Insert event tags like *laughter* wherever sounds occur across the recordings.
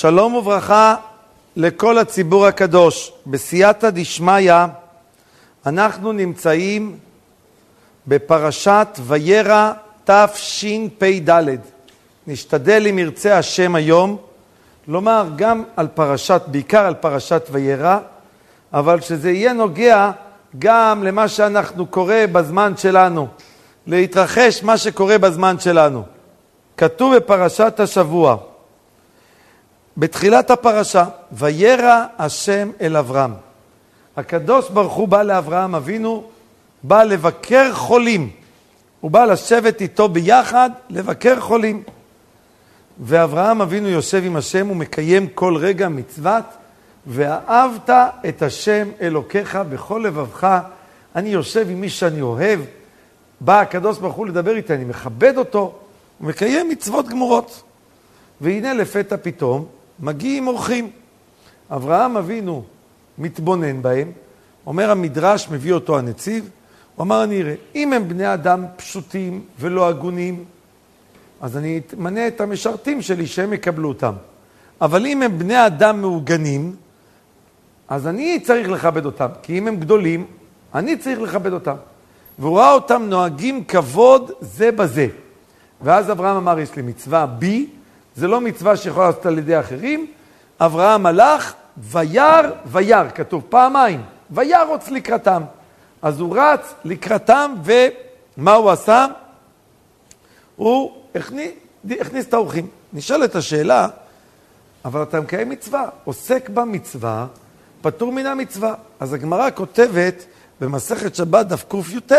שלום וברכה לכל הציבור הקדוש. בסייעתא דשמיא אנחנו נמצאים בפרשת וירא תשפ"ד. נשתדל אם ירצה השם היום לומר גם על פרשת, בעיקר על פרשת וירא, אבל שזה יהיה נוגע גם למה שאנחנו קורא בזמן שלנו, להתרחש מה שקורה בזמן שלנו. כתוב בפרשת השבוע, בתחילת הפרשה, וירא השם אל אברהם. הקדוש ברוך הוא בא לאברהם אבינו, בא לבקר חולים. הוא בא לשבת איתו ביחד, לבקר חולים. ואברהם אבינו יושב עם השם ומקיים כל רגע מצוות, ואהבת את השם אלוקיך בכל לבבך. אני יושב עם מי שאני אוהב, בא הקדוש ברוך הוא לדבר איתי, אני מכבד אותו, ומקיים מצוות גמורות. והנה לפתע פתאום מגיעים אורחים. אברהם אבינו מתבונן בהם, אומר המדרש, מביא אותו הנציב, הוא אמר, אני אראה, אם הם בני אדם פשוטים ולא הגונים, אז אני אמנה את המשרתים שלי שהם יקבלו אותם. אבל אם הם בני אדם מעוגנים, אז אני צריך לכבד אותם, כי אם הם גדולים, אני צריך לכבד אותם. והוא ראה אותם נוהגים כבוד זה בזה. ואז אברהם אמר, יש לי מצווה בי, זה לא מצווה שיכולה לעשות על ידי אחרים. אברהם הלך, וירא, וירא, כתוב פעמיים, וירוץ לקראתם. אז הוא רץ לקראתם, ומה הוא עשה? הוא הכניס, הכניס את האורחים. נשאלת השאלה, אבל אתה מקיים מצווה, עוסק במצווה, פטור מן המצווה. אז הגמרא כותבת במסכת שבת דף קי"ט,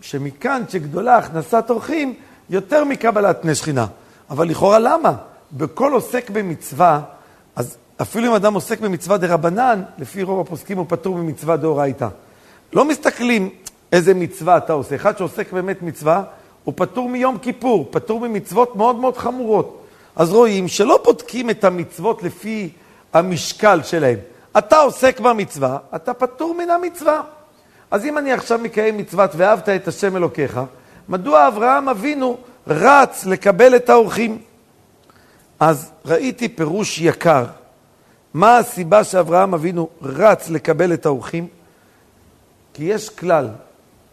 שמכאן שגדולה הכנסת אורחים, יותר מקבלת פני שכינה. אבל לכאורה למה? בכל עוסק במצווה, אז אפילו אם אדם עוסק במצווה דה רבנן, לפי רוב הפוסקים הוא פטור במצווה דאורייתא. לא מסתכלים איזה מצווה אתה עושה. אחד שעוסק באמת מצווה, הוא פטור מיום כיפור, פטור ממצוות מאוד מאוד חמורות. אז רואים שלא בודקים את המצוות לפי המשקל שלהם. אתה עוסק במצווה, אתה פטור מן המצווה. אז אם אני עכשיו מקיים מצוות ואהבת את השם אלוקיך, מדוע אברהם אבינו רץ לקבל את האורחים? אז ראיתי פירוש יקר. מה הסיבה שאברהם אבינו רץ לקבל את האורחים? כי יש כלל,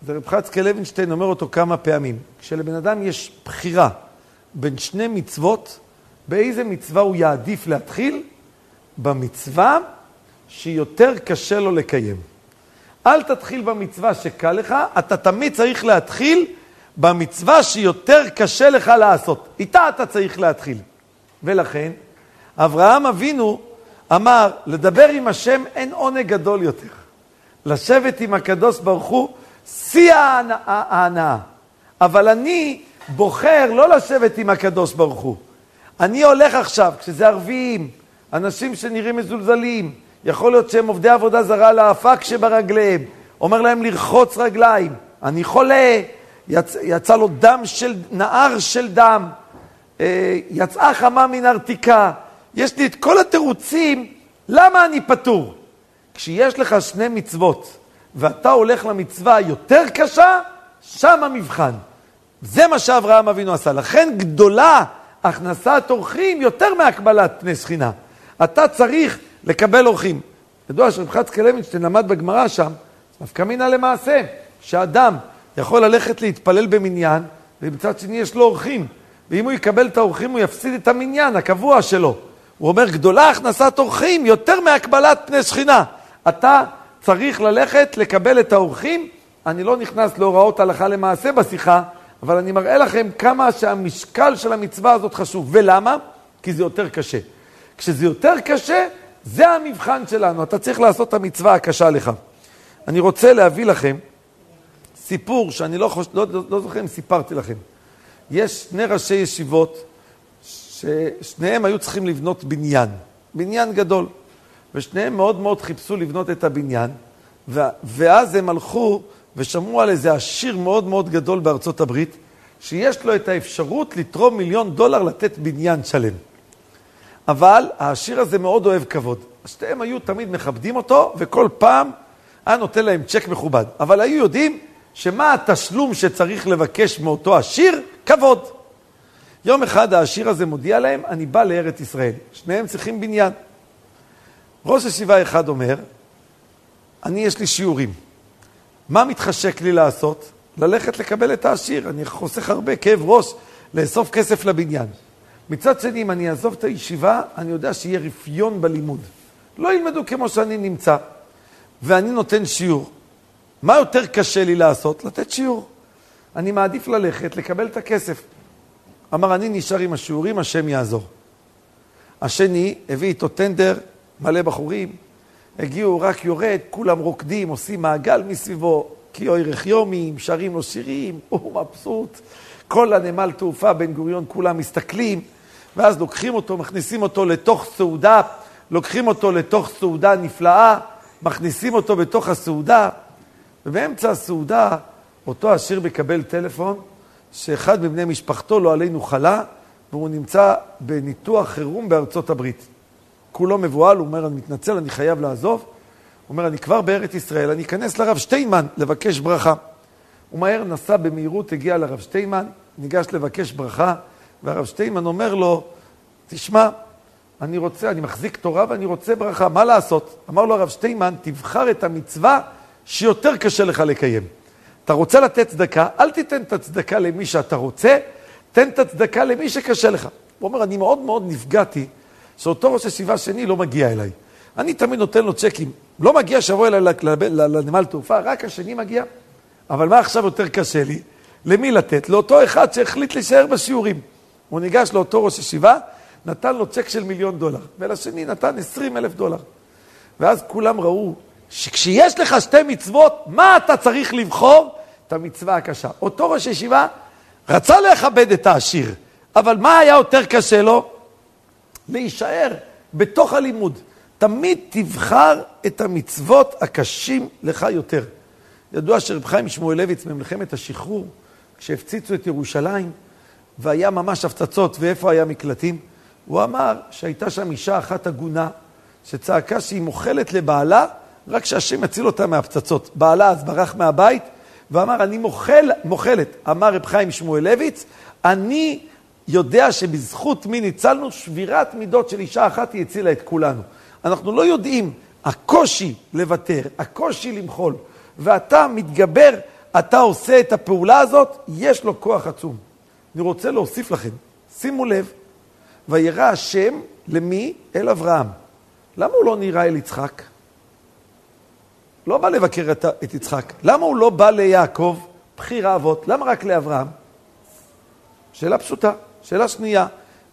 זה רב חצקי לוינשטיין אומר אותו כמה פעמים, כשלבן אדם יש בחירה בין שני מצוות, באיזה מצווה הוא יעדיף להתחיל? במצווה שיותר קשה לו לקיים. אל תתחיל במצווה שקל לך, אתה תמיד צריך להתחיל במצווה שיותר קשה לך לעשות. איתה אתה צריך להתחיל. ולכן, אברהם אבינו אמר, לדבר עם השם אין עונג גדול יותר. לשבת עם הקדוש ברוך הוא, שיא ההנאה. אבל אני בוחר לא לשבת עם הקדוש ברוך הוא. אני הולך עכשיו, כשזה ערביים, אנשים שנראים מזולזלים, יכול להיות שהם עובדי עבודה זרה לאפק שברגליהם, אומר להם לרחוץ רגליים, אני חולה, יצ... יצא לו דם של, נהר של דם, אה, יצאה חמה מן ארתיקה, יש לי את כל התירוצים, למה אני פטור? כשיש לך שני מצוות, ואתה הולך למצווה היותר קשה, שם המבחן. זה מה שאברהם אבינו עשה. לכן גדולה הכנסת אורחים יותר מהקבלת פני שכינה. אתה צריך לקבל אורחים. ידוע שרב לוינשטיין למד בגמרא שם, נפקא מינה למעשה, שאדם יכול ללכת להתפלל במניין, ומצד שני יש לו אורחים. ואם הוא יקבל את האורחים, הוא יפסיד את המניין הקבוע שלו. הוא אומר, גדולה הכנסת אורחים יותר מהקבלת פני שכינה. אתה צריך ללכת לקבל את האורחים. אני לא נכנס להוראות הלכה למעשה בשיחה, אבל אני מראה לכם כמה שהמשקל של המצווה הזאת חשוב. ולמה? כי זה יותר קשה. כשזה יותר קשה, זה המבחן שלנו. אתה צריך לעשות את המצווה הקשה לך. אני רוצה להביא לכם סיפור שאני לא, חוש... לא, לא, לא זוכר אם סיפרתי לכם. יש שני ראשי ישיבות ששניהם היו צריכים לבנות בניין, בניין גדול, ושניהם מאוד מאוד חיפשו לבנות את הבניין, ו... ואז הם הלכו ושמעו על איזה עשיר מאוד מאוד גדול בארצות הברית, שיש לו את האפשרות לתרום מיליון דולר לתת בניין שלם. אבל העשיר הזה מאוד אוהב כבוד. שניהם היו תמיד מכבדים אותו, וכל פעם היה נותן להם צ'ק מכובד. אבל היו יודעים שמה התשלום שצריך לבקש מאותו עשיר? כבוד. יום אחד העשיר הזה מודיע להם, אני בא לארץ ישראל. שניהם צריכים בניין. ראש ישיבה אחד אומר, אני יש לי שיעורים. מה מתחשק לי לעשות? ללכת לקבל את העשיר. אני חוסך הרבה כאב ראש לאסוף כסף לבניין. מצד שני, אם אני אעזוב את הישיבה, אני יודע שיהיה רפיון בלימוד. לא ילמדו כמו שאני נמצא. ואני נותן שיעור. מה יותר קשה לי לעשות? לתת שיעור. אני מעדיף ללכת, לקבל את הכסף. אמר, אני נשאר עם השיעורים, השם יעזור. השני הביא איתו טנדר, מלא בחורים, הגיעו, רק יורד, כולם רוקדים, עושים מעגל מסביבו, כי אוי רחיומים, שרים לו שירים, הוא מבסוט. כל הנמל תעופה בן גוריון, כולם מסתכלים, ואז לוקחים אותו, מכניסים אותו לתוך סעודה, לוקחים אותו לתוך סעודה נפלאה, מכניסים אותו בתוך הסעודה, ובאמצע הסעודה אותו עשיר מקבל טלפון שאחד מבני משפחתו, לא עלינו, חלה, והוא נמצא בניתוח חירום בארצות הברית. כולו מבוהל, הוא אומר, אני מתנצל, אני חייב לעזוב. הוא אומר, אני כבר בארץ ישראל, אני אכנס לרב שטיינמן לבקש ברכה. הוא מהר נסע במהירות, הגיע לרב שטיינמן, ניגש לבקש ברכה, והרב שטיינמן אומר לו, תשמע, אני רוצה, אני מחזיק תורה ואני רוצה ברכה, מה לעשות? אמר לו הרב שטיינמן, תבחר את המצווה שיותר קשה לך לקיים. אתה רוצה לתת צדקה, אל תיתן את הצדקה למי שאתה רוצה, תן את הצדקה למי שקשה לך. הוא אומר, אני מאוד מאוד נפגעתי שאותו ראש ישיבה שני לא מגיע אליי. אני תמיד נותן לו צ'קים. לא מגיע שבוע אליי לנמל תעופה, רק השני מגיע. אבל מה עכשיו יותר קשה לי? למי לתת? לאותו אחד שהחליט להישאר בשיעורים. הוא ניגש לאותו ראש ישיבה, נתן לו צ'ק של מיליון דולר, ולשני נתן עשרים אלף דולר. ואז כולם ראו שכשיש לך שתי מצוות, מה אתה צריך לבחור? את המצווה הקשה. אותו ראש ישיבה רצה לכבד את העשיר, אבל מה היה יותר קשה לו? להישאר בתוך הלימוד. תמיד תבחר את המצוות הקשים לך יותר. ידוע שרב חיים שמואלביץ במלחמת השחרור, כשהפציצו את ירושלים, והיה ממש הפצצות, ואיפה היה מקלטים? הוא אמר שהייתה שם אישה אחת עגונה, שצעקה שהיא מוכלת לבעלה, רק שהשם יציל אותה מהפצצות. בעלה אז ברח מהבית, ואמר, אני מוכל, מוכלת. אמר רב חיים שמואלביץ, אני יודע שבזכות מי ניצלנו, שבירת מידות של אישה אחת היא הצילה את כולנו. אנחנו לא יודעים, הקושי לוותר, הקושי למחול, ואתה מתגבר, אתה עושה את הפעולה הזאת, יש לו כוח עצום. אני רוצה להוסיף לכם, שימו לב, וירא השם למי? אל אברהם. למה הוא לא נראה אל יצחק? לא בא לבקר את, את יצחק. למה הוא לא בא ליעקב, בחיר האבות? למה רק לאברהם? שאלה פשוטה. שאלה שנייה,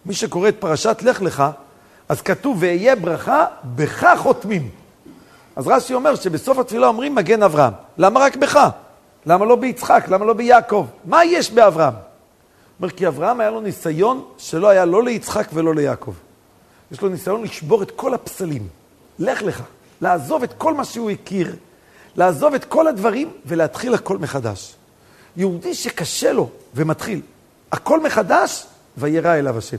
מי שקורא את פרשת לך לך, אז כתוב, ואהיה ברכה, בך חותמים. אז רש"י אומר שבסוף התפילה אומרים מגן אברהם. למה רק בך? למה לא ביצחק? למה לא ביעקב? מה יש באברהם? אומר, כי אברהם היה לו ניסיון שלא היה לא ליצחק ולא ליעקב. יש לו ניסיון לשבור את כל הפסלים. לך לך, לעזוב את כל מה שהוא הכיר, לעזוב את כל הדברים ולהתחיל הכל מחדש. יהודי שקשה לו ומתחיל הכל מחדש, וירא אליו השם.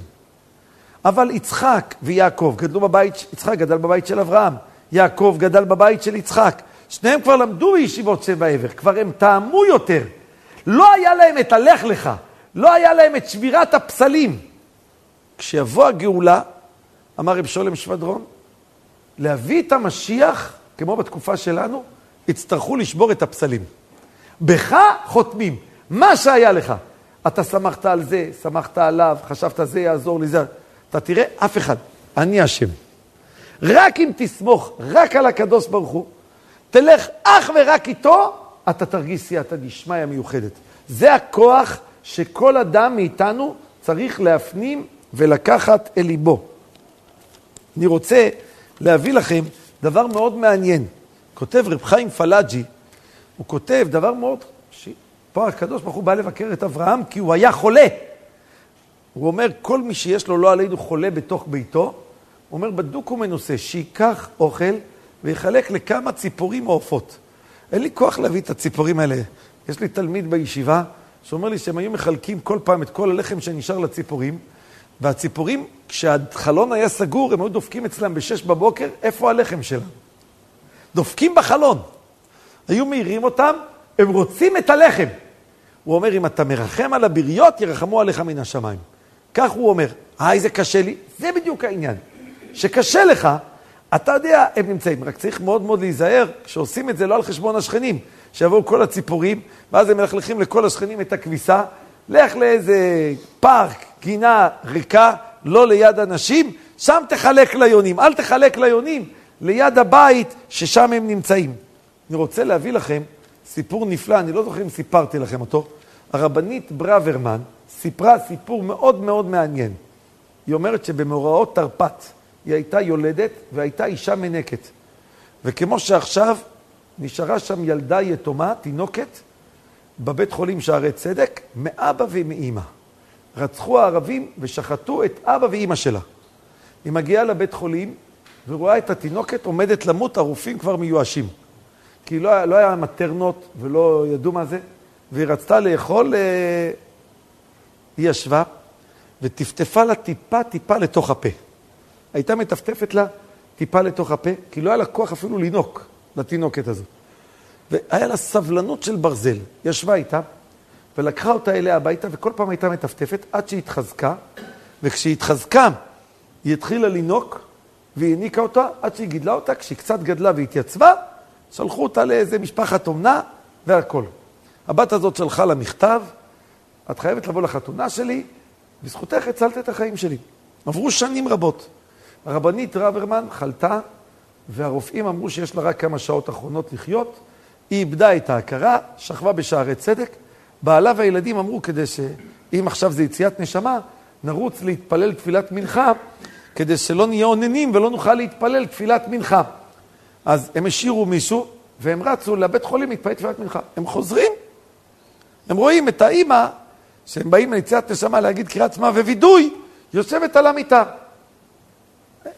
אבל יצחק ויעקב גדלו בבית, יצחק גדל בבית של אברהם, יעקב גדל בבית של יצחק. שניהם כבר למדו בישיבות שבע עבר, כבר הם טעמו יותר. לא היה להם את הלך לך, לא היה להם את שבירת הפסלים. כשיבוא הגאולה, אמר רב שולם שבדרון, להביא את המשיח, כמו בתקופה שלנו, יצטרכו לשבור את הפסלים. בך חותמים, מה שהיה לך. אתה שמחת על זה, שמחת עליו, חשבת זה יעזור לי, זה... אתה תראה, אף אחד, אני אשם. רק אם תסמוך רק על הקדוש ברוך הוא, תלך אך ורק איתו, אתה תרגיש סייעתא דשמיא מיוחדת. זה הכוח שכל אדם מאיתנו צריך להפנים ולקחת אל ליבו. אני רוצה להביא לכם דבר מאוד מעניין. כותב רב חיים פלאג'י, הוא כותב דבר מאוד פה הקדוש ברוך הוא בא לבקר את אברהם כי הוא היה חולה. הוא אומר, כל מי שיש לו לא עלינו חולה בתוך ביתו, הוא אומר, בדוק ומנוסה, שייקח אוכל ויחלק לכמה ציפורים או עופות. אין לי כוח להביא את הציפורים האלה. יש לי תלמיד בישיבה שאומר לי שהם היו מחלקים כל פעם את כל הלחם שנשאר לציפורים, והציפורים, כשהחלון היה סגור, הם היו דופקים אצלם בשש בבוקר, איפה הלחם שלהם? דופקים בחלון. היו מעירים אותם, הם רוצים את הלחם. הוא אומר, אם אתה מרחם על הבריות, ירחמו עליך מן השמיים. כך הוא אומר, אה, איזה קשה לי. זה בדיוק העניין. שקשה לך, אתה יודע, הם נמצאים. רק צריך מאוד מאוד להיזהר כשעושים את זה לא על חשבון השכנים. שיבואו כל הציפורים, ואז הם מלכלכים לכל השכנים את הכביסה. לך לאיזה פארק, גינה ריקה, לא ליד אנשים, שם תחלק ליונים. אל תחלק ליונים ליד הבית ששם הם נמצאים. אני רוצה להביא לכם סיפור נפלא, אני לא זוכר אם סיפרתי לכם אותו. הרבנית ברוורמן סיפרה סיפור מאוד מאוד מעניין. היא אומרת שבמאורעות תרפ"ט היא הייתה יולדת והייתה אישה מנקת. וכמו שעכשיו נשארה שם ילדה יתומה, תינוקת, בבית חולים שערי צדק, מאבא ומאימא. רצחו הערבים ושחטו את אבא ואימא שלה. היא מגיעה לבית חולים ורואה את התינוקת עומדת למות, הרופאים כבר מיואשים. כי לא, לא היה מטרנות ולא ידעו מה זה, והיא רצתה לאכול, אה, היא ישבה וטפטפה לה טיפה טיפה לתוך הפה. הייתה מטפטפת לה טיפה לתוך הפה, כי לא היה לה כוח אפילו לינוק לתינוקת הזו. והיה לה סבלנות של ברזל. ישבה איתה ולקחה אותה אליה הביתה, וכל פעם הייתה מטפטפת עד שהיא התחזקה, וכשהיא התחזקה, היא התחילה לינוק, והיא הניקה אותה עד שהיא גידלה אותה. כשהיא קצת גדלה והתייצבה, שלחו אותה לאיזה משפחת אומנה והכל. הבת הזאת שלחה לה מכתב, את חייבת לבוא לחתונה שלי, בזכותך הצלת את החיים שלי. עברו שנים רבות. הרבנית רברמן חלתה, והרופאים אמרו שיש לה רק כמה שעות אחרונות לחיות. היא איבדה את ההכרה, שכבה בשערי צדק. בעלה והילדים אמרו, כדי שאם עכשיו זה יציאת נשמה, נרוץ להתפלל תפילת מנחה, כדי שלא נהיה אוננים ולא נוכל להתפלל תפילת מנחה. אז הם השאירו מישהו, והם רצו לבית חולים להתפלל תפילת מנחה. הם חוזרים, הם רואים את האימא, שהם באים ליציאת נשמה להגיד קריאת שמע ווידוי, יושבת על המיטה.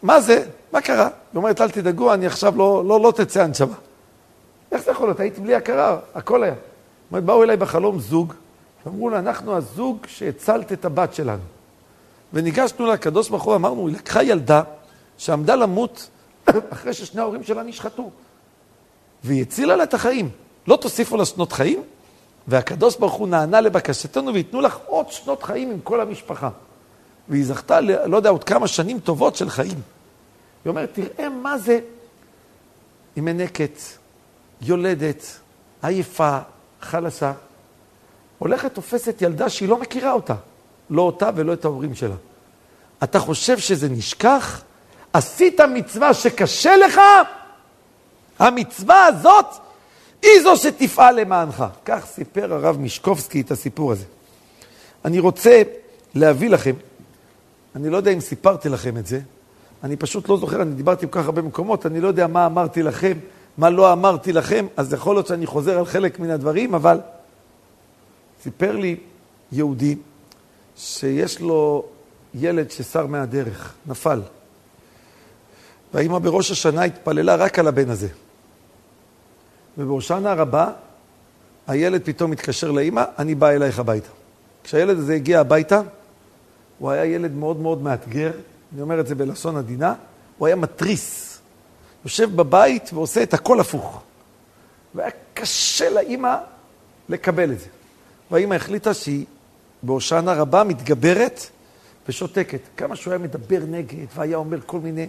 מה זה? מה קרה? היא אומרת, אל תדאגו, אני עכשיו לא, לא, לא תצא הנשמה. איך זה יכול להיות? הייתי בלי הכרה, הכל היה. אומרת, באו אליי בחלום זוג, ואמרו לה, אנחנו הזוג שהצלת את הבת שלנו. וניגשנו לקדוש ברוך הוא, אמרנו, היא לקחה ילדה שעמדה למות *coughs* אחרי ששני ההורים שלה נשחטו. והיא הצילה לה את החיים. לא תוסיפו לה שנות חיים? והקדוש ברוך הוא נענה לבקשתנו וייתנו לך עוד שנות חיים עם כל המשפחה. והיא זכתה, לא יודע, עוד כמה שנים טובות של חיים. היא אומרת, תראה מה זה. היא מנקת, יולדת, עייפה, חלשה. הולכת, תופסת ילדה שהיא לא מכירה אותה. לא אותה ולא את ההורים שלה. אתה חושב שזה נשכח? עשית מצווה שקשה לך? המצווה הזאת היא זו שתפעל למענך. כך סיפר הרב מישקובסקי את הסיפור הזה. אני רוצה להביא לכם, אני לא יודע אם סיפרתי לכם את זה, אני פשוט לא זוכר, אני דיברתי כל כך הרבה מקומות, אני לא יודע מה אמרתי לכם, מה לא אמרתי לכם, אז יכול להיות שאני חוזר על חלק מן הדברים, אבל סיפר לי יהודי שיש לו ילד שסר מהדרך, נפל. והאימא בראש השנה התפללה רק על הבן הזה. ובהושענא הרבה, הילד פתאום מתקשר לאימא, אני בא אלייך הביתה. כשהילד הזה הגיע הביתה, הוא היה ילד מאוד מאוד מאתגר, אני אומר את זה בלשון עדינה, הוא היה מתריס. יושב בבית ועושה את הכל הפוך. והיה קשה לאימא לקבל את זה. והאימא החליטה שהיא בהושענא רבה מתגברת ושותקת. כמה שהוא היה מדבר נגד והיה אומר כל מיני...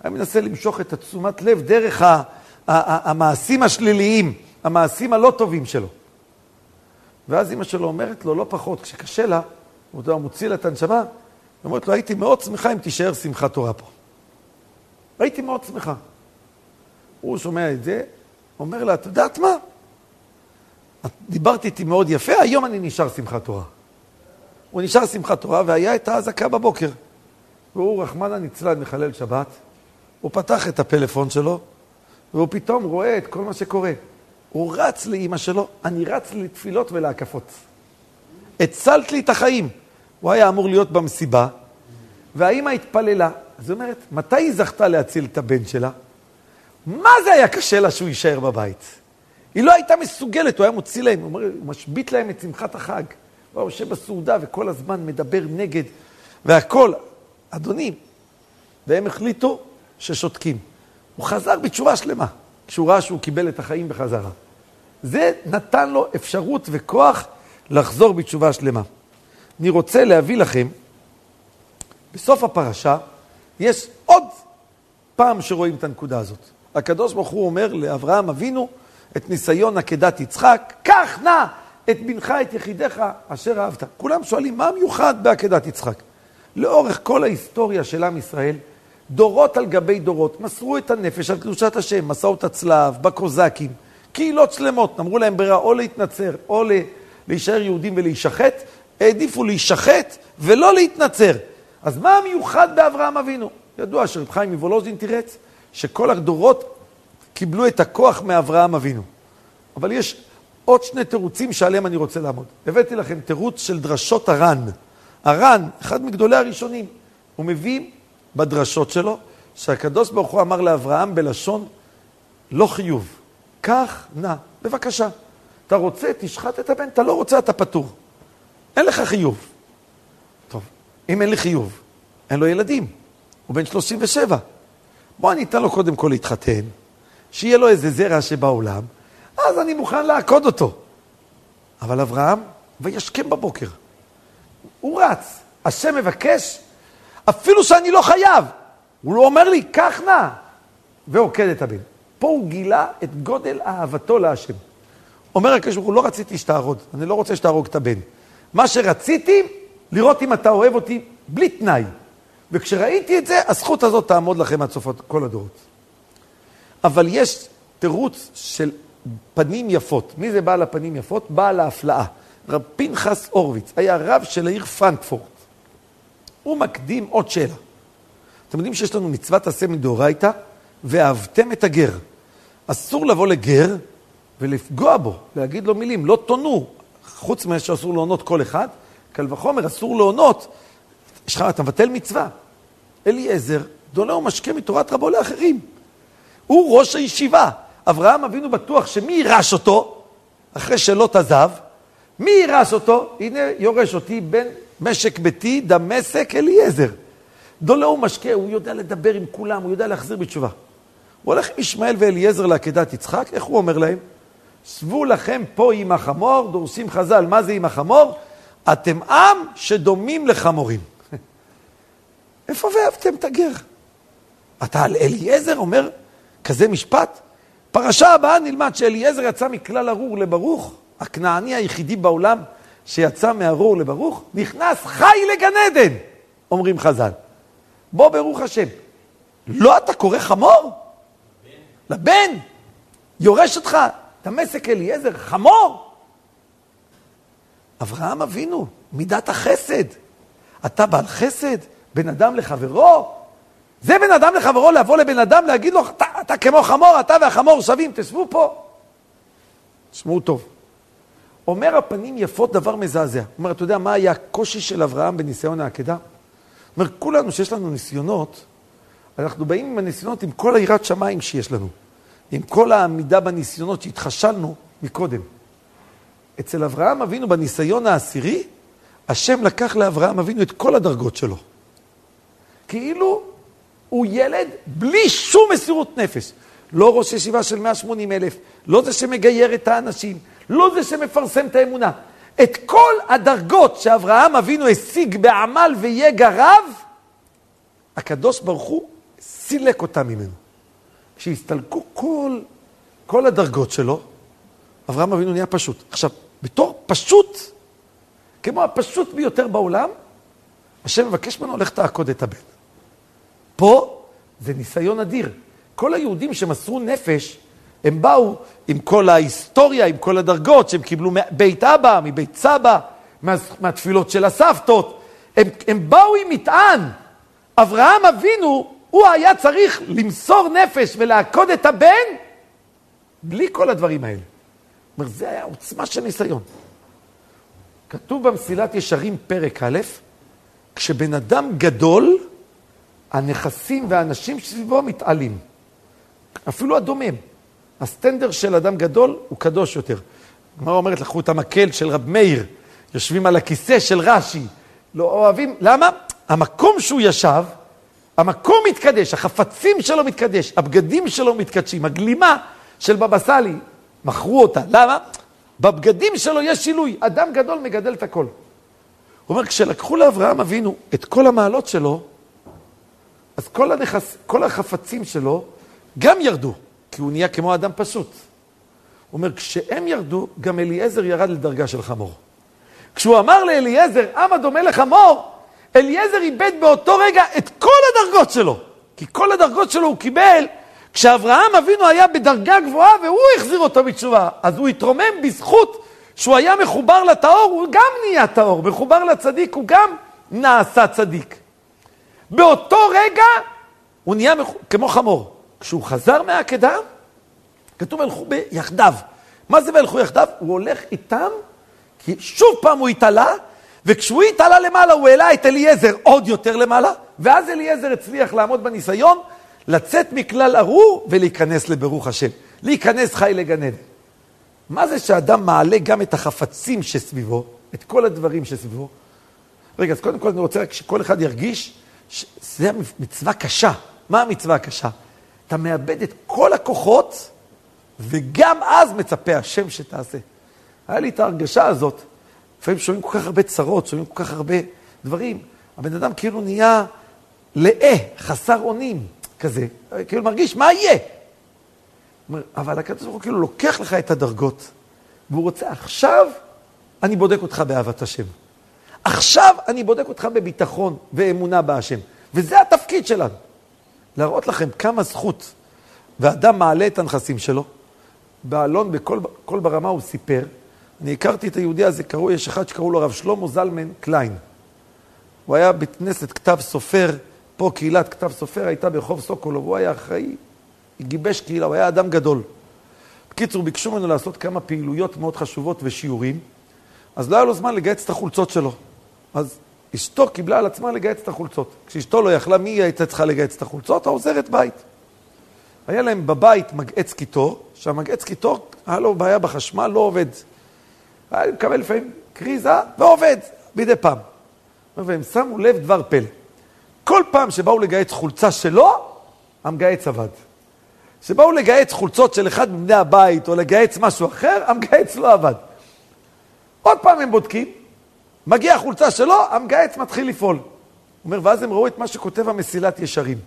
היה מנסה למשוך את התשומת לב דרך ה, ה, המעשים השליליים, המעשים הלא טובים שלו. ואז אימא שלו אומרת לו, לא פחות, כשקשה לה, הוא מוציא לה את הנשמה, היא אומרת לו, הייתי מאוד שמחה אם תישאר שמחת תורה פה. הייתי מאוד שמחה. הוא שומע את זה, אומר לה, את יודעת מה? את דיברת איתי מאוד יפה, היום אני נשאר שמחת תורה. הוא נשאר שמחת תורה והיה את האזעקה בבוקר. והוא, רחמנא ניצלן, מחלל שבת, הוא פתח את הפלאפון שלו, והוא פתאום רואה את כל מה שקורה. הוא רץ לאימא שלו, אני רץ לתפילות ולהקפות. הצלת לי את החיים. הוא היה אמור להיות במסיבה, והאימא התפללה. אז היא אומרת, מתי היא זכתה להציל את הבן שלה? מה זה היה קשה לה שהוא יישאר בבית? היא לא הייתה מסוגלת, הוא היה מוציא להם, הוא, משבית להם את שמחת החג. הוא יושב בסעודה וכל הזמן מדבר נגד, והכל. אדוני, והם החליטו ששותקים. הוא חזר בתשובה שלמה, כשהוא ראה שהוא קיבל את החיים בחזרה. זה נתן לו אפשרות וכוח לחזור בתשובה שלמה. אני רוצה להביא לכם בסוף הפרשה יש עוד פעם שרואים את הנקודה הזאת. הקדוש ברוך הוא אומר לאברהם אבינו את ניסיון עקדת יצחק, קח נא את בנך, את יחידך, אשר אהבת. כולם שואלים, מה מיוחד בעקדת יצחק? לאורך כל ההיסטוריה של עם ישראל, דורות על גבי דורות מסרו את הנפש על קדושת השם, מסעות הצלב, בקוזקים, קהילות שלמות, אמרו להם ברירה או להתנצר או להישאר יהודים ולהישחט, העדיפו להישחט ולא להתנצר. אז מה המיוחד באברהם אבינו? ידוע שרב חיים מוולוז'ין תירץ שכל הדורות קיבלו את הכוח מאברהם אבינו. אבל יש עוד שני תירוצים שעליהם אני רוצה לעמוד. הבאתי לכם תירוץ של דרשות הר"ן. הר"ן, אחד מגדולי הראשונים, הוא מביא בדרשות שלו שהקדוש ברוך הוא אמר לאברהם בלשון לא חיוב. קח, נא, בבקשה. אתה רוצה, תשחט את הבן, אתה לא רוצה, אתה פטור. אין לך חיוב. טוב, אם אין לי חיוב, אין לו ילדים, הוא בן 37. בוא אני אתן לו קודם כל להתחתן, שיהיה לו איזה זרע שבעולם, אז אני מוכן לעקוד אותו. אבל אברהם, וישכם בבוקר. הוא רץ, השם מבקש, אפילו שאני לא חייב. הוא לא אומר לי, קח נא, ועוקד את הבן. פה הוא גילה את גודל אהבתו להשם. אומר הקדוש ברוך הוא, לא רציתי שתהרוג, אני לא רוצה שתהרוג את הבן. מה שרציתי, לראות אם אתה אוהב אותי בלי תנאי. וכשראיתי את זה, הזכות הזאת תעמוד לכם עד סוף כל הדורות. אבל יש תירוץ של פנים יפות. מי זה בעל הפנים יפות? בעל ההפלאה. רב פנחס הורוביץ היה רב של העיר פרנקפורט. הוא מקדים עוד שאלה. אתם יודעים שיש לנו מצוות עשה מדאורייתא, ואהבתם את הגר. אסור לבוא לגר ולפגוע בו, להגיד לו מילים, לא תונו, חוץ ממה שאסור לעונות כל אחד, קל וחומר אסור לעונות. יש לך, אתה מבטל מצווה. אליעזר, דולה ומשקה מתורת רבו לאחרים. הוא ראש הישיבה. אברהם אבינו בטוח שמי יירש אותו, אחרי שלא תזב, מי יירש אותו? הנה יורש אותי בן משק ביתי, דמשק אליעזר. דולה ומשקה, הוא יודע לדבר עם כולם, הוא יודע להחזיר בתשובה. הוא הולך עם ישמעאל ואליעזר לעקדת יצחק, איך הוא אומר להם? שבו לכם פה עם החמור, דורשים חז"ל, מה זה עם החמור? אתם עם שדומים לחמורים. איפה ואהבתם את הגר? אתה על אליעזר אומר כזה משפט? פרשה הבאה נלמד שאליעזר יצא מכלל ארור לברוך, הכנעני היחידי בעולם שיצא מארור לברוך, נכנס חי לגן עדן, אומרים חז"ל. בוא ברוך השם. לא אתה קורא חמור? לבן. יורש אותך, דמשק אליעזר, חמור. אברהם אבינו, מידת החסד. אתה בעל חסד, בן אדם לחברו. זה בן אדם לחברו לבוא לבן אדם, להגיד לו, אתה, אתה כמו חמור, אתה והחמור שווים, תשבו פה. תשמעו טוב. אומר הפנים יפות דבר מזעזע. אומר, אתה יודע מה היה הקושי של אברהם בניסיון העקדה? אומר, כולנו שיש לנו ניסיונות, אנחנו באים עם הניסיונות עם כל היראת שמיים שיש לנו. עם כל העמידה בניסיונות שהתחשלנו מקודם. אצל אברהם אבינו בניסיון העשירי, השם לקח לאברהם אבינו את כל הדרגות שלו. כאילו הוא ילד בלי שום מסירות נפש. לא ראש ישיבה של 180 אלף, לא זה שמגייר את האנשים, לא זה שמפרסם את האמונה. את כל הדרגות שאברהם אבינו השיג בעמל ויגע רב, הקדוש ברוך הוא סילק אותם ממנו. כשהסתלקו כל, כל הדרגות שלו, אברהם אבינו נהיה פשוט. עכשיו, בתור פשוט, כמו הפשוט ביותר בעולם, השם מבקש ממנו, לך תעקוד את הבן. פה זה ניסיון אדיר. כל היהודים שמסרו נפש, הם באו עם כל ההיסטוריה, עם כל הדרגות שהם קיבלו מבית אבא, מבית סבא, מה, מהתפילות של הסבתות. הם, הם באו עם מטען. אברהם אבינו, הוא היה צריך למסור נפש ולעקוד את הבן בלי כל הדברים האלה. זאת אומרת, זה היה עוצמה של ניסיון. כתוב במסילת ישרים פרק א', כשבן אדם גדול, הנכסים והאנשים סביבו מתעלים. אפילו הדומם. הסטנדר של אדם גדול הוא קדוש יותר. הגמרא אומרת, לקחו את המקל של רב מאיר, יושבים על הכיסא של רש"י, לא אוהבים, למה? המקום שהוא ישב, המקום מתקדש, החפצים שלו מתקדש, הבגדים שלו מתקדשים, הגלימה של בבא סאלי, מכרו אותה. למה? בבגדים שלו יש שינוי, אדם גדול מגדל את הכל. הוא אומר, כשלקחו לאברהם אבינו את כל המעלות שלו, אז כל, הנכס, כל החפצים שלו גם ירדו, כי הוא נהיה כמו אדם פשוט. הוא אומר, כשהם ירדו, גם אליעזר ירד לדרגה של חמור. כשהוא אמר לאליעזר, עם הדומה לחמור, אליעזר איבד באותו רגע את כל הדרגות שלו. כי כל הדרגות שלו הוא קיבל כשאברהם אבינו היה בדרגה גבוהה והוא החזיר אותו בתשובה. אז הוא התרומם בזכות שהוא היה מחובר לטהור, הוא גם נהיה טהור. מחובר לצדיק, הוא גם נעשה צדיק. באותו רגע הוא נהיה מח... כמו חמור. כשהוא חזר מהעקדה, כתוב הלכו ביחדיו. מה זה והלכו יחדיו? הוא הולך איתם, כי שוב פעם הוא התעלה, וכשהוא התעלה למעלה הוא העלה את אליעזר עוד יותר למעלה, ואז אליעזר הצליח לעמוד בניסיון, לצאת מכלל ארור ולהיכנס לברוך השם. להיכנס חי לגן עדן. מה זה שאדם מעלה גם את החפצים שסביבו, את כל הדברים שסביבו? רגע, אז קודם כל אני רוצה רק שכל אחד ירגיש שזו מצווה קשה. מה המצווה הקשה? אתה מאבד את כל הכוחות, וגם אז מצפה השם שתעשה. היה לי את ההרגשה הזאת, לפעמים שומעים כל כך הרבה צרות, שומעים כל כך הרבה דברים. הבן אדם כאילו נהיה לאה, חסר אונים כזה, כאילו מרגיש, מה יהיה? אבל הקדוש ברוך הוא כאילו לוקח לך את הדרגות, והוא רוצה, עכשיו אני בודק אותך באהבת השם. עכשיו אני בודק אותך בביטחון ואמונה בהשם. וזה התפקיד שלנו. להראות לכם כמה זכות, ואדם מעלה את הנכסים שלו. באלון, בכל ברמה הוא סיפר, אני הכרתי את היהודי הזה, קראו, יש אחד שקראו לו הרב שלמה זלמן קליין. הוא היה בית כנסת כתב סופר, פה קהילת כתב סופר הייתה ברחוב סוקולוב, הוא היה אחראי, גיבש קהילה, הוא היה אדם גדול. בקיצור, ביקשו ממנו לעשות כמה פעילויות מאוד חשובות ושיעורים, אז לא היה לו זמן לגייס את החולצות שלו. אז אשתו קיבלה על עצמה לגייס את החולצות. כשאשתו לא יכלה, מי הייתה צריכה לגייס את החולצות? העוזרת בית. היה להם בבית מגעץ קיטור, שהמגעץ קיטור, היה לו בעיה בחשמל, לא עובד. היה מקבל לפעמים קריזה ועובד מדי פעם. והם שמו לב דבר פלא. כל פעם שבאו לגייס חולצה שלו, המגייץ עבד. כשבאו לגייס חולצות של אחד מבני הבית, או לגייס משהו אחר, המגייץ לא עבד. עוד פעם הם בודקים, מגיעה חולצה שלו, המגייץ מתחיל לפעול. הוא אומר, ואז הם ראו את מה שכותב המסילת ישרים.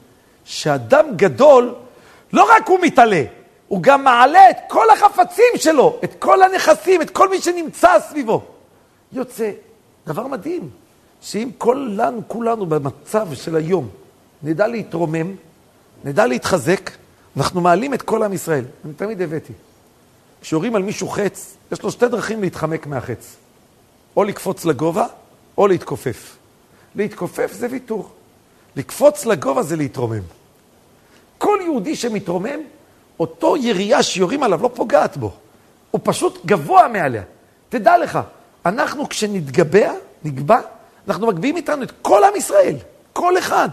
שאדם גדול, לא רק הוא מתעלה, הוא גם מעלה את כל החפצים שלו, את כל הנכסים, את כל מי שנמצא סביבו. יוצא דבר מדהים, שאם כולנו, כולנו במצב של היום נדע להתרומם, נדע להתחזק, אנחנו מעלים את כל עם ישראל. אני תמיד הבאתי. כשיורים על מישהו חץ, יש לו שתי דרכים להתחמק מהחץ. או לקפוץ לגובה, או להתכופף. להתכופף זה ויתור. לקפוץ לגובה זה להתרומם. כל יהודי שמתרומם, אותו ירייה שיורים עליו לא פוגעת בו. הוא פשוט גבוה מעליה. תדע לך, אנחנו כשנתגבע, נגבע, אנחנו מגביהים איתנו את כל עם ישראל, כל אחד.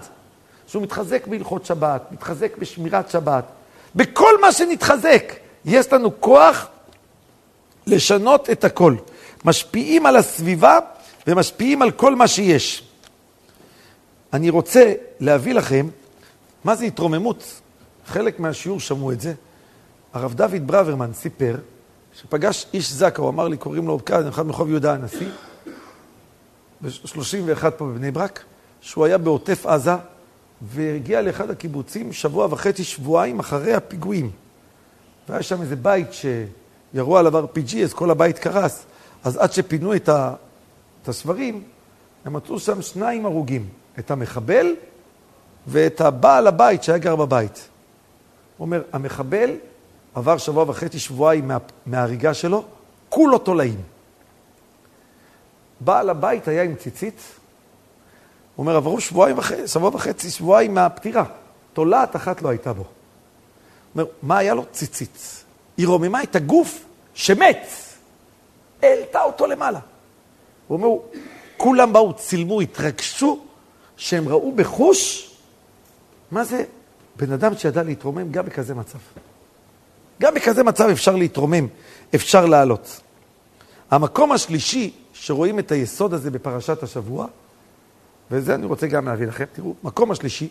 שהוא מתחזק בהלכות שבת, מתחזק בשמירת שבת. בכל מה שנתחזק, יש לנו כוח לשנות את הכל. משפיעים על הסביבה ומשפיעים על כל מה שיש. אני רוצה להביא לכם מה זה התרוממות. חלק מהשיעור שמעו את זה. הרב דוד ברוורמן סיפר שפגש איש זקה, הוא אמר לי, קוראים לו כאן, אחד מרחוב יהודה הנשיא, ב-31 פה בבני ברק, שהוא היה בעוטף עזה, והגיע לאחד הקיבוצים שבוע וחצי, שבועיים אחרי הפיגועים. והיה שם איזה בית שירו עליו RPG, אז כל הבית קרס. אז עד שפינו את, ה... את הספרים, הם מצאו שם שניים הרוגים, את המחבל ואת הבעל הבית שהיה גר בבית. הוא אומר, המחבל עבר שבוע וחצי, שבועיים מה... מההריגה שלו, כולו תולעים. בעל הבית היה עם ציצית, הוא אומר, עברו שבועיים וחצי, שבוע וחצי, שבועיים מהפטירה. תולעת אחת לא הייתה בו. הוא אומר, מה היה לו? ציצית. היא רוממה את הגוף שמת. העלתה אותו למעלה. הוא אומר, כולם באו, צילמו, התרגשו, שהם ראו בחוש, מה זה בן אדם שידע להתרומם גם בכזה מצב. גם בכזה מצב אפשר להתרומם, אפשר לעלות. המקום השלישי שרואים את היסוד הזה בפרשת השבוע, וזה אני רוצה גם להביא לכם, תראו, מקום השלישי,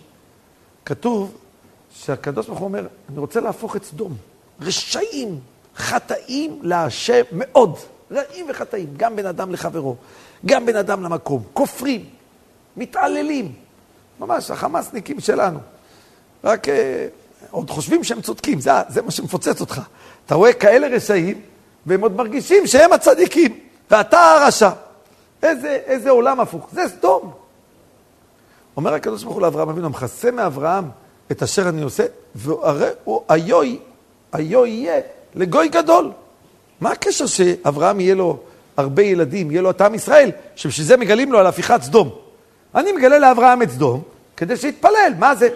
כתוב שהקדוש ברוך הוא אומר, אני רוצה להפוך את סדום, רשעים, חטאים להשם מאוד. רעים וחטאים, גם בין אדם לחברו. גם בין אדם למקום, כופרים, מתעללים, ממש החמאסניקים שלנו. רק אה, עוד חושבים שהם צודקים, זה, זה מה שמפוצץ אותך. אתה רואה כאלה רשעים, והם עוד מרגישים שהם הצדיקים, ואתה הרשע. איזה, איזה עולם הפוך, זה סדום. אומר הקדוש ברוך הוא לאברהם אבינו, המכסה מאברהם את אשר אני עושה, והרי הוא היו, היו יהיה לגוי גדול. מה הקשר שאברהם יהיה לו הרבה ילדים, יהיה לו את עם ישראל, שבשביל זה מגלים לו על הפיכת סדום? אני מגלה לאברהם את סדום, כדי שיתפלל, מה זה?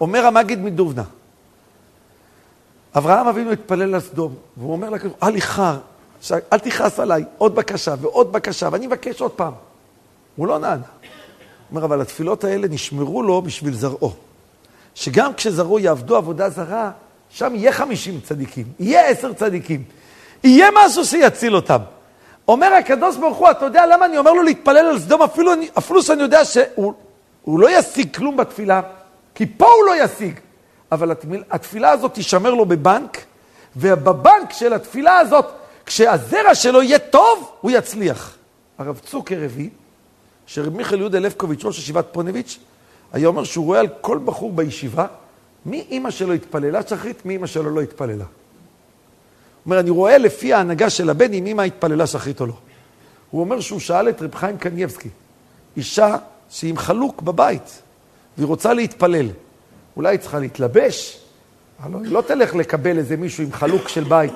אומר המגיד מדובנה, אברהם אבינו התפלל על סדום, והוא אומר לקדוש, אל איחר, אל תכעס עליי, עוד בקשה ועוד בקשה, ואני מבקש עוד פעם. הוא לא נענה. הוא אומר, אבל התפילות האלה נשמרו לו בשביל זרעו. שגם כשזרעו יעבדו עבודה זרה, שם יהיה חמישים צדיקים, יהיה עשר צדיקים. יהיה משהו שיציל אותם. אומר הקדוש ברוך הוא, אתה יודע למה אני אומר לו להתפלל על סדום, אפילו, אפילו שאני יודע שהוא לא ישיג כלום בתפילה, כי פה הוא לא ישיג. אבל התפילה הזאת תישמר לו בבנק, ובבנק של התפילה הזאת, כשהזרע שלו יהיה טוב, הוא יצליח. הרב צוקר הביא, שרב מיכאל יהודה לבקוביץ', ראש ישיבת פונביץ', היה אומר שהוא רואה על כל בחור בישיבה, מי אימא שלו התפללה שחרית, מי אימא שלו לא התפללה. אומר, אני רואה לפי ההנהגה של הבן אם אימא התפללה שחרית או לא. הוא אומר שהוא שאל את רב חיים קנייבסקי, אישה שהיא עם חלוק בבית, והיא רוצה להתפלל, אולי היא צריכה להתלבש? הלוא היא לא תלך לקבל איזה מישהו עם חלוק של בית.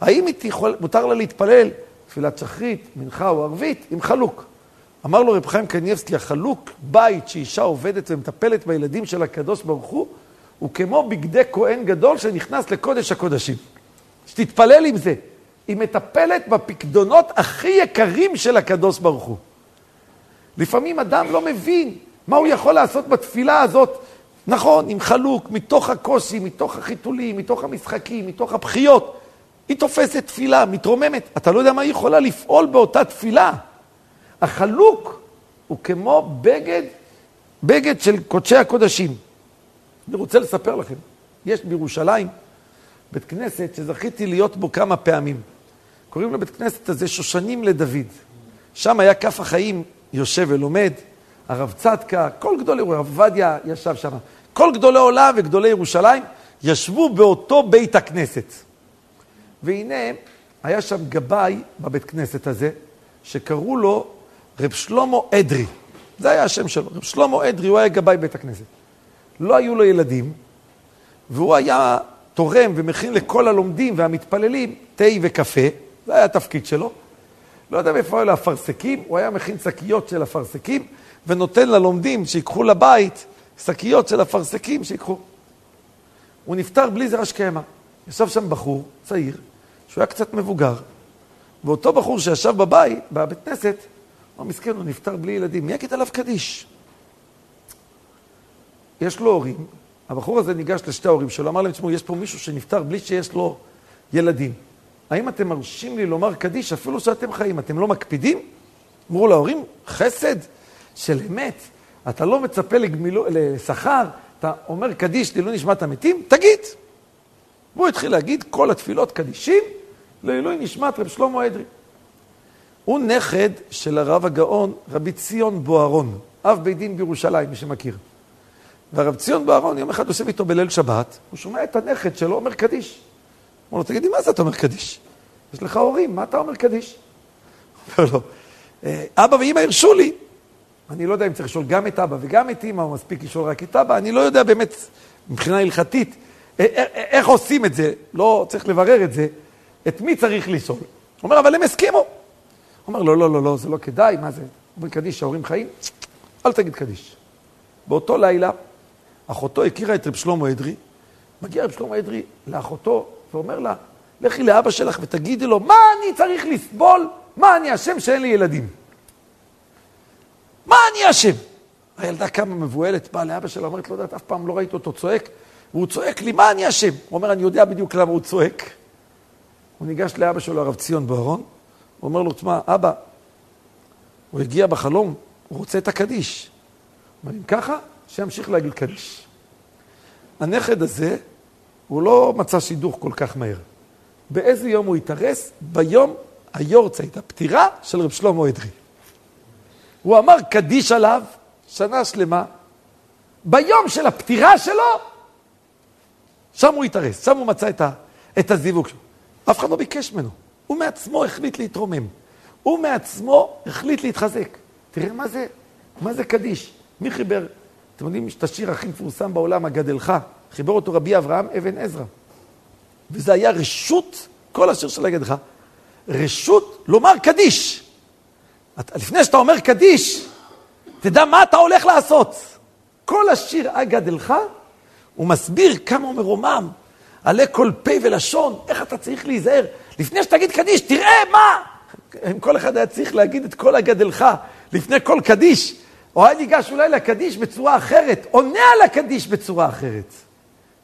האם היא תיכול, מותר לה להתפלל תפילת שחרית, מנחה או ערבית עם חלוק? אמר לו רב חיים קנייבסקי, החלוק בית שאישה עובדת ומטפלת בילדים של הקדוש ברוך הוא, הוא כמו בגדי כהן גדול שנכנס לקודש הקודשים. שתתפלל עם זה. היא מטפלת בפקדונות הכי יקרים של הקדוש ברוך הוא. לפעמים אדם לא מבין מה הוא יכול לעשות בתפילה הזאת. נכון, עם חלוק, מתוך הקושי, מתוך החיתולים, מתוך המשחקים, מתוך הבכיות. היא תופסת תפילה, מתרוממת. אתה לא יודע מה היא יכולה לפעול באותה תפילה. החלוק הוא כמו בגד, בגד של קודשי הקודשים. אני רוצה לספר לכם, יש בירושלים בית כנסת שזכיתי להיות בו כמה פעמים. קוראים לבית כנסת הזה שושנים לדוד. שם היה כף החיים יושב ולומד, הרב צדקה, כל גדולי, הרב עובדיה ישב שם. כל גדולי עולם וגדולי ירושלים ישבו באותו בית הכנסת. והנה, היה שם גבאי בבית כנסת הזה, שקראו לו רב שלמה אדרי. זה היה השם שלו. רב שלמה אדרי, הוא היה גבאי בית הכנסת. לא היו לו ילדים, והוא היה תורם ומכין לכל הלומדים והמתפללים תה וקפה, זה היה התפקיד שלו. לא יודע מאיפה היו לו אפרסקים, הוא היה מכין שקיות של אפרסקים, ונותן ללומדים שיקחו לבית שקיות של אפרסקים שיקחו. הוא נפטר בלי זרע שקיימה. ישב שם בחור צעיר, שהוא היה קצת מבוגר, ואותו בחור שישב בבית, בבית כנסת, הוא מסכן, הוא נפטר בלי ילדים, מי יגיד עליו קדיש? יש לו הורים, הבחור הזה ניגש לשתי ההורים שלו, אמר להם, תשמעו, יש פה מישהו שנפטר בלי שיש לו ילדים. האם אתם מרשים לי לומר קדיש אפילו שאתם חיים? אתם לא מקפידים? אמרו להורים, חסד של אמת. אתה לא מצפה לגמילו, לשכר, אתה אומר קדיש לעילוי נשמת המתים? תגיד. והוא התחיל להגיד כל התפילות קדישים לעילוי נשמת רב שלמה אדרי. הוא נכד של הרב הגאון רבי ציון בוארון, אב בית דין בירושלים, מי שמכיר. והרב ציון בוארון יום אחד יושב איתו בליל שבת, הוא שומע את הנכד שלו אומר קדיש. אומר לו, תגידי, מה זה אתה אומר קדיש? יש לך הורים, מה אתה אומר קדיש? אומר לו, אה, אבא ואמא הרשו לי. אני לא יודע אם צריך לשאול גם את אבא וגם את אמא, או מספיק לשאול רק את אבא, אני לא יודע באמת, מבחינה הלכתית, אה, אה, איך עושים את זה, לא צריך לברר את זה, את מי צריך לשאול. הוא אומר, אבל הם הסכימו. הוא אומר, לא, לא, לא, לא, זה לא כדאי, מה זה? אומרים קדיש, ההורים חיים? אל תגיד קדיש. באותו לילה, אחותו הכירה את רב שלמה אדרי, מגיע רב שלמה אדרי לאחותו ואומר לה, לכי לאבא שלך ותגידי לו, מה אני צריך לסבול? מה אני אשם שאין לי ילדים? מה אני אשם? הילדה קמה מבוהלת, באה לאבא שלה, אומרת, לא יודעת, אף פעם לא ראית אותו צועק, והוא צועק לי, מה אני אשם? הוא אומר, אני יודע בדיוק למה הוא צועק. הוא ניגש לאבא שלו, הרב ציון בוארון, הוא אומר לו, תשמע, אבא, הוא הגיע בחלום, הוא רוצה את הקדיש. הוא אומר, אם ככה, שימשיך להגיד קדיש. הנכד הזה, הוא לא מצא שידוך כל כך מהר. באיזה יום הוא התארס? ביום היורצייט, הפטירה של רב שלמה אדרי. הוא אמר קדיש עליו שנה שלמה, ביום של הפטירה שלו, שם הוא התארס, שם הוא מצא את, ה, את הזיווג שלו. אף אחד לא ביקש ממנו, הוא מעצמו החליט להתרומם. הוא מעצמו החליט להתחזק. תראה מה זה, מה זה קדיש. מי חיבר, אתם יודעים, את השיר הכי מפורסם בעולם, הגדלך, חיבר אותו רבי אברהם אבן עזרא. וזה היה רשות, כל השיר של הגדלך, רשות לומר קדיש. לפני שאתה אומר קדיש, תדע מה אתה הולך לעשות. כל השיר אגדלך, הוא מסביר כמה הוא מרומם, עלי כל פה ולשון, איך אתה צריך להיזהר. לפני שתגיד קדיש, תראה מה! *laughs* אם כל אחד היה צריך להגיד את כל הגדלך לפני כל קדיש, או היה ניגש אולי לקדיש בצורה אחרת, עונה על הקדיש בצורה אחרת.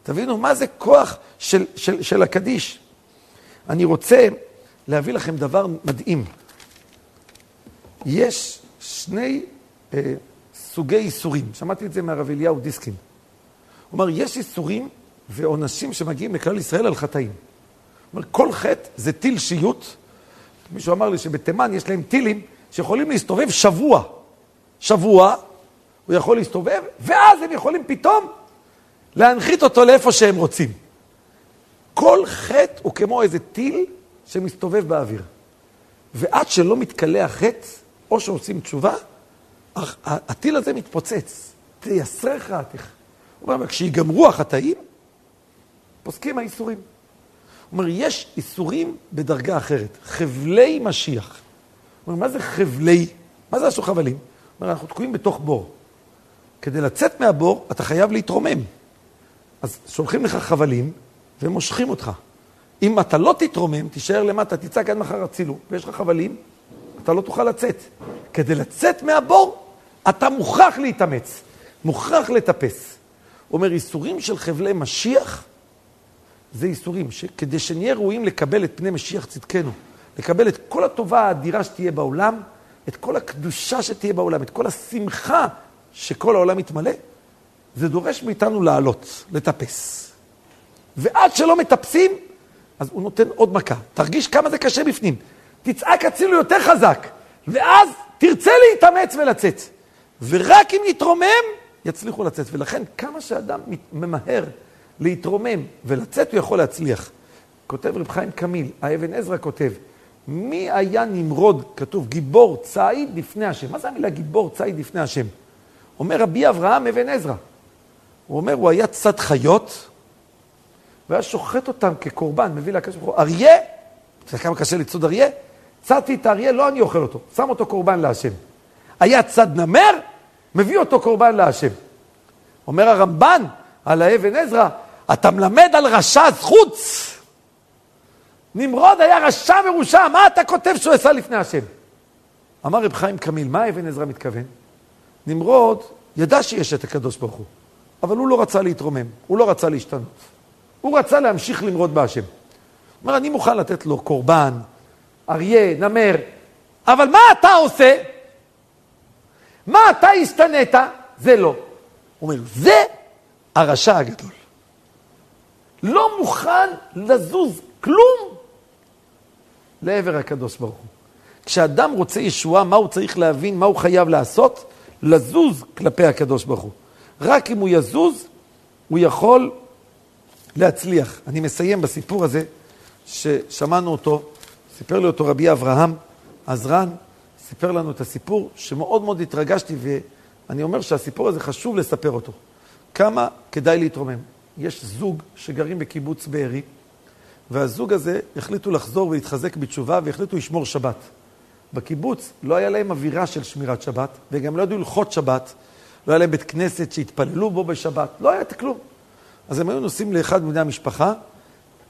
תבינו מה זה כוח של, של, של הקדיש. אני רוצה להביא לכם דבר מדהים. יש שני אה, סוגי איסורים, שמעתי את זה מהרב אליהו דיסקין. הוא אומר, יש איסורים ועונשים שמגיעים לכלל ישראל על חטאים. הוא אומר, כל חטא זה טיל שיוט. מישהו אמר לי שבתימן יש להם טילים שיכולים להסתובב שבוע. שבוע, הוא יכול להסתובב, ואז הם יכולים פתאום להנחית אותו לאיפה שהם רוצים. כל חטא הוא כמו איזה טיל שמסתובב באוויר. ועד שלא מתקלע החטא, או שעושים תשובה, הטיל הזה מתפוצץ. תייסרך עתיך. הוא אומר, כשיגמרו החטאים, פוסקים האיסורים. הוא אומר, יש איסורים בדרגה אחרת. חבלי משיח. הוא אומר, מה זה חבלי? מה זה עשו חבלים? הוא אומר, אנחנו תקועים בתוך בור. כדי לצאת מהבור, אתה חייב להתרומם. אז שולחים לך חבלים ומושכים אותך. אם אתה לא תתרומם, תישאר למטה, תצעק עד מחר הצילו, ויש לך חבלים, אתה לא תוכל לצאת. כדי לצאת מהבור, אתה מוכרח להתאמץ, מוכרח לטפס. הוא אומר, איסורים של חבלי משיח, זה איסורים שכדי שנהיה ראויים לקבל את פני משיח צדקנו, לקבל את כל הטובה האדירה שתהיה בעולם, את כל הקדושה שתהיה בעולם, את כל השמחה שכל העולם יתמלא, זה דורש מאיתנו לעלות, לטפס. ועד שלא מטפסים, אז הוא נותן עוד מכה. תרגיש כמה זה קשה בפנים. תצעק הצילו יותר חזק, ואז תרצה להתאמץ ולצאת. ורק אם נתרומם, יצליחו לצאת. ולכן, כמה שאדם ממהר להתרומם ולצאת, הוא יכול להצליח. כותב רב חיים קמיל, האבן עזרא כותב, מי היה נמרוד, כתוב, גיבור ציד לפני השם. מה זה המילה גיבור ציד לפני השם? אומר רבי אברהם אבן עזרא. הוא אומר, הוא היה צד חיות, והיה שוחט אותם כקורבן, מביא לקדוש ברוך הוא. אריה, אתה כמה קשה לצוד אריה? צדתי את האריה, לא אני אוכל אותו, שם אותו קורבן להשם. היה צד נמר, מביא אותו קורבן להשם. אומר הרמב"ן על האבן עזרא, אתה מלמד על רשע חוץ. נמרוד היה רשע מרושע, מה אתה כותב שהוא עשה לפני השם? אמר רב חיים קמיל, מה אבן עזרא מתכוון? נמרוד ידע שיש את הקדוש ברוך הוא, אבל הוא לא רצה להתרומם, הוא לא רצה להשתנות. הוא רצה להמשיך למרוד בהשם. הוא אומר, אני מוכן לתת לו קורבן, אריה, נמר, אבל מה אתה עושה? מה אתה השתנית? זה לא. הוא אומר, זה הרשע הגדול. לא מוכן לזוז כלום לעבר הקדוש ברוך הוא. כשאדם רוצה ישועה, מה הוא צריך להבין, מה הוא חייב לעשות? לזוז כלפי הקדוש ברוך הוא. רק אם הוא יזוז, הוא יכול להצליח. אני מסיים בסיפור הזה, ששמענו אותו, סיפר לי אותו רבי אברהם עזרן, סיפר לנו את הסיפור שמאוד מאוד התרגשתי, ואני אומר שהסיפור הזה חשוב לספר אותו. כמה כדאי להתרומם. יש זוג שגרים בקיבוץ בארי, והזוג הזה החליטו לחזור ולהתחזק בתשובה והחליטו לשמור שבת. בקיבוץ לא היה להם אווירה של שמירת שבת, וגם לא ידעו הלכות שבת, לא היה להם בית כנסת שהתפללו בו בשבת, לא היה את כלום. אז הם היו נוסעים לאחד מבני המשפחה,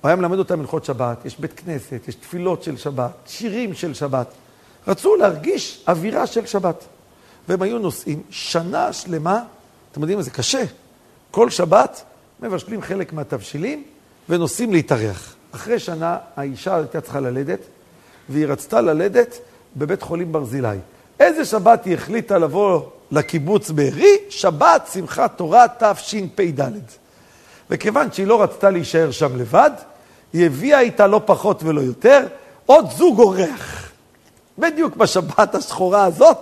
הוא היה מלמד אותם הלכות שבת, יש בית כנסת, יש תפילות של שבת, שירים של שבת. רצו להרגיש אווירה של שבת. והם היו נוסעים שנה שלמה, אתם יודעים, זה קשה. כל שבת מבשלים חלק מהתבשילים ונוסעים להתארח. אחרי שנה האישה הייתה צריכה ללדת, והיא רצתה ללדת בבית חולים ברזילי. איזה שבת היא החליטה לבוא לקיבוץ בארי? שבת שמחת תורה תשפ"ד. וכיוון שהיא לא רצתה להישאר שם לבד, היא הביאה איתה לא פחות ולא יותר עוד זוג אורח. בדיוק בשבת השחורה הזאת,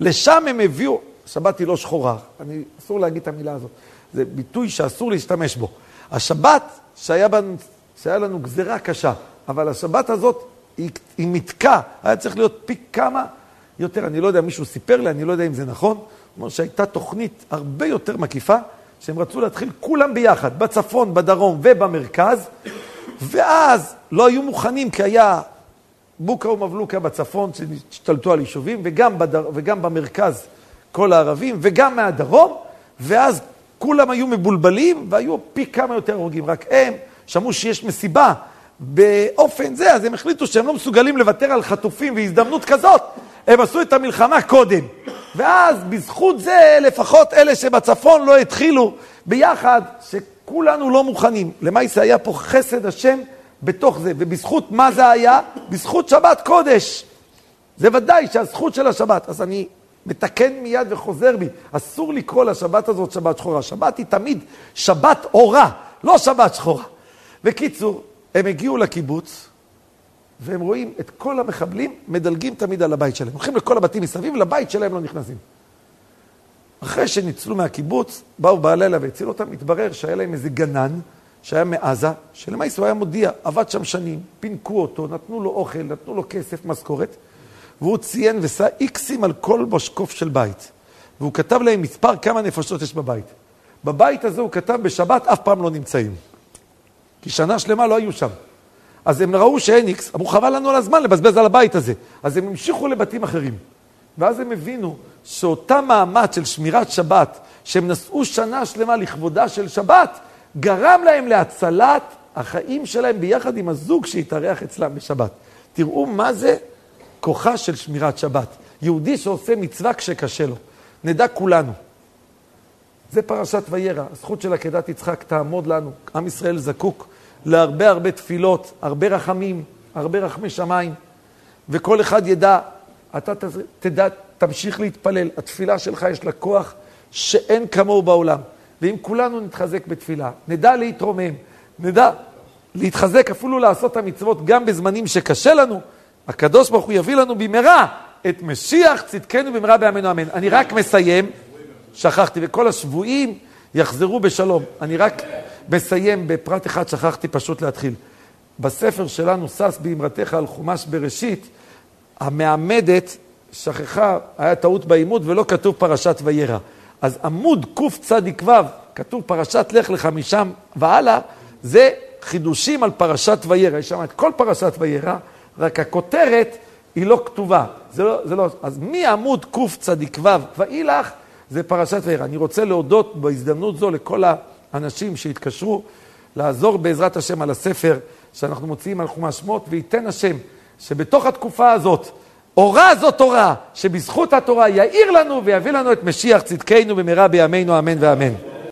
לשם הם הביאו, השבת היא לא שחורה, אני, אסור להגיד את המילה הזאת, זה ביטוי שאסור להשתמש בו. השבת, שהיה, בנו, שהיה לנו גזירה קשה, אבל השבת הזאת היא, היא מתקה, היה צריך להיות פי כמה יותר, אני לא יודע, מישהו סיפר לי, אני לא יודע אם זה נכון, אומר שהייתה תוכנית הרבה יותר מקיפה, שהם רצו להתחיל כולם ביחד, בצפון, בדרום ובמרכז, ואז לא היו מוכנים כי היה בוקה ומבלוקה בצפון שהשתלטו על יישובים, וגם, בדר... וגם במרכז כל הערבים, וגם מהדרום, ואז כולם היו מבולבלים והיו פי כמה יותר הרוגים. רק הם שמעו שיש מסיבה באופן זה, אז הם החליטו שהם לא מסוגלים לוותר על חטופים והזדמנות כזאת, הם עשו את המלחמה קודם. ואז בזכות זה, לפחות אלה שבצפון לא התחילו ביחד, שכולנו לא מוכנים. למעשה היה פה חסד השם בתוך זה. ובזכות מה זה היה? בזכות שבת קודש. זה ודאי שהזכות של השבת. אז אני מתקן מיד וחוזר בי. אסור לקרוא לשבת הזאת שבת שחורה. שבת היא תמיד שבת אורה, לא שבת שחורה. בקיצור, הם הגיעו לקיבוץ, והם רואים את כל המחבלים מדלגים תמיד על הבית שלהם. הולכים לכל הבתים מסביב, לבית שלהם לא נכנסים. אחרי שניצלו מהקיבוץ, באו בלילה והצילו אותם, התברר שהיה להם איזה גנן שהיה מעזה, שלמעשה הוא היה מודיע, עבד שם שנים, פינקו אותו, נתנו לו אוכל, נתנו לו כסף, משכורת, והוא ציין ושא איקסים על כל משקוף של בית. והוא כתב להם מספר כמה נפשות יש בבית. בבית הזה הוא כתב בשבת אף פעם לא נמצאים. כי שנה שלמה לא היו שם. אז הם ראו שאין איקס, אמרו חבל לנו על הזמן לבזבז על הבית הזה. אז הם המשיכו לבתים אחרים. ואז הם הבינו שאותה מאמץ של שמירת שבת, שהם נשאו שנה שלמה לכבודה של שבת, גרם להם להצלת החיים שלהם ביחד עם הזוג שהתארח אצלם בשבת. תראו מה זה כוחה של שמירת שבת. יהודי שעושה מצווה כשקשה לו. נדע כולנו. זה פרשת וירא, הזכות של עקדת יצחק תעמוד לנו. עם ישראל זקוק להרבה הרבה תפילות, הרבה רחמים, הרבה רחמי שמיים, וכל אחד ידע, אתה תדע, תמשיך להתפלל. התפילה שלך יש לה כוח שאין כמוהו בעולם. ואם כולנו נתחזק בתפילה, נדע להתרומם, נדע להתחזק, אפילו לעשות את המצוות גם בזמנים שקשה לנו, הקדוש ברוך הוא יביא לנו במהרה את משיח צדקנו במהרה בימינו אמן. אני רק מסיים, שכחתי, וכל השבויים יחזרו בשלום. אני רק מסיים בפרט אחד, שכחתי פשוט להתחיל. בספר שלנו, שש באמרתך על חומש בראשית, המעמדת שכחה, היה טעות בעימות ולא כתוב פרשת וירא. אז עמוד קצ"ו, כתוב פרשת לך לך משם והלאה, זה חידושים על פרשת וירא. יש שם את כל פרשת וירא, רק הכותרת היא לא כתובה. זה לא, זה לא, אז מעמוד קצ"ו ואילך זה פרשת וירא. אני רוצה להודות בהזדמנות זו לכל האנשים שהתקשרו לעזור בעזרת השם על הספר שאנחנו מוציאים על חומש שמות, וייתן השם שבתוך התקופה הזאת אורה זאת תורה, שבזכות התורה יאיר לנו ויביא לנו את משיח צדקנו במהרה בימינו, אמן ואמן.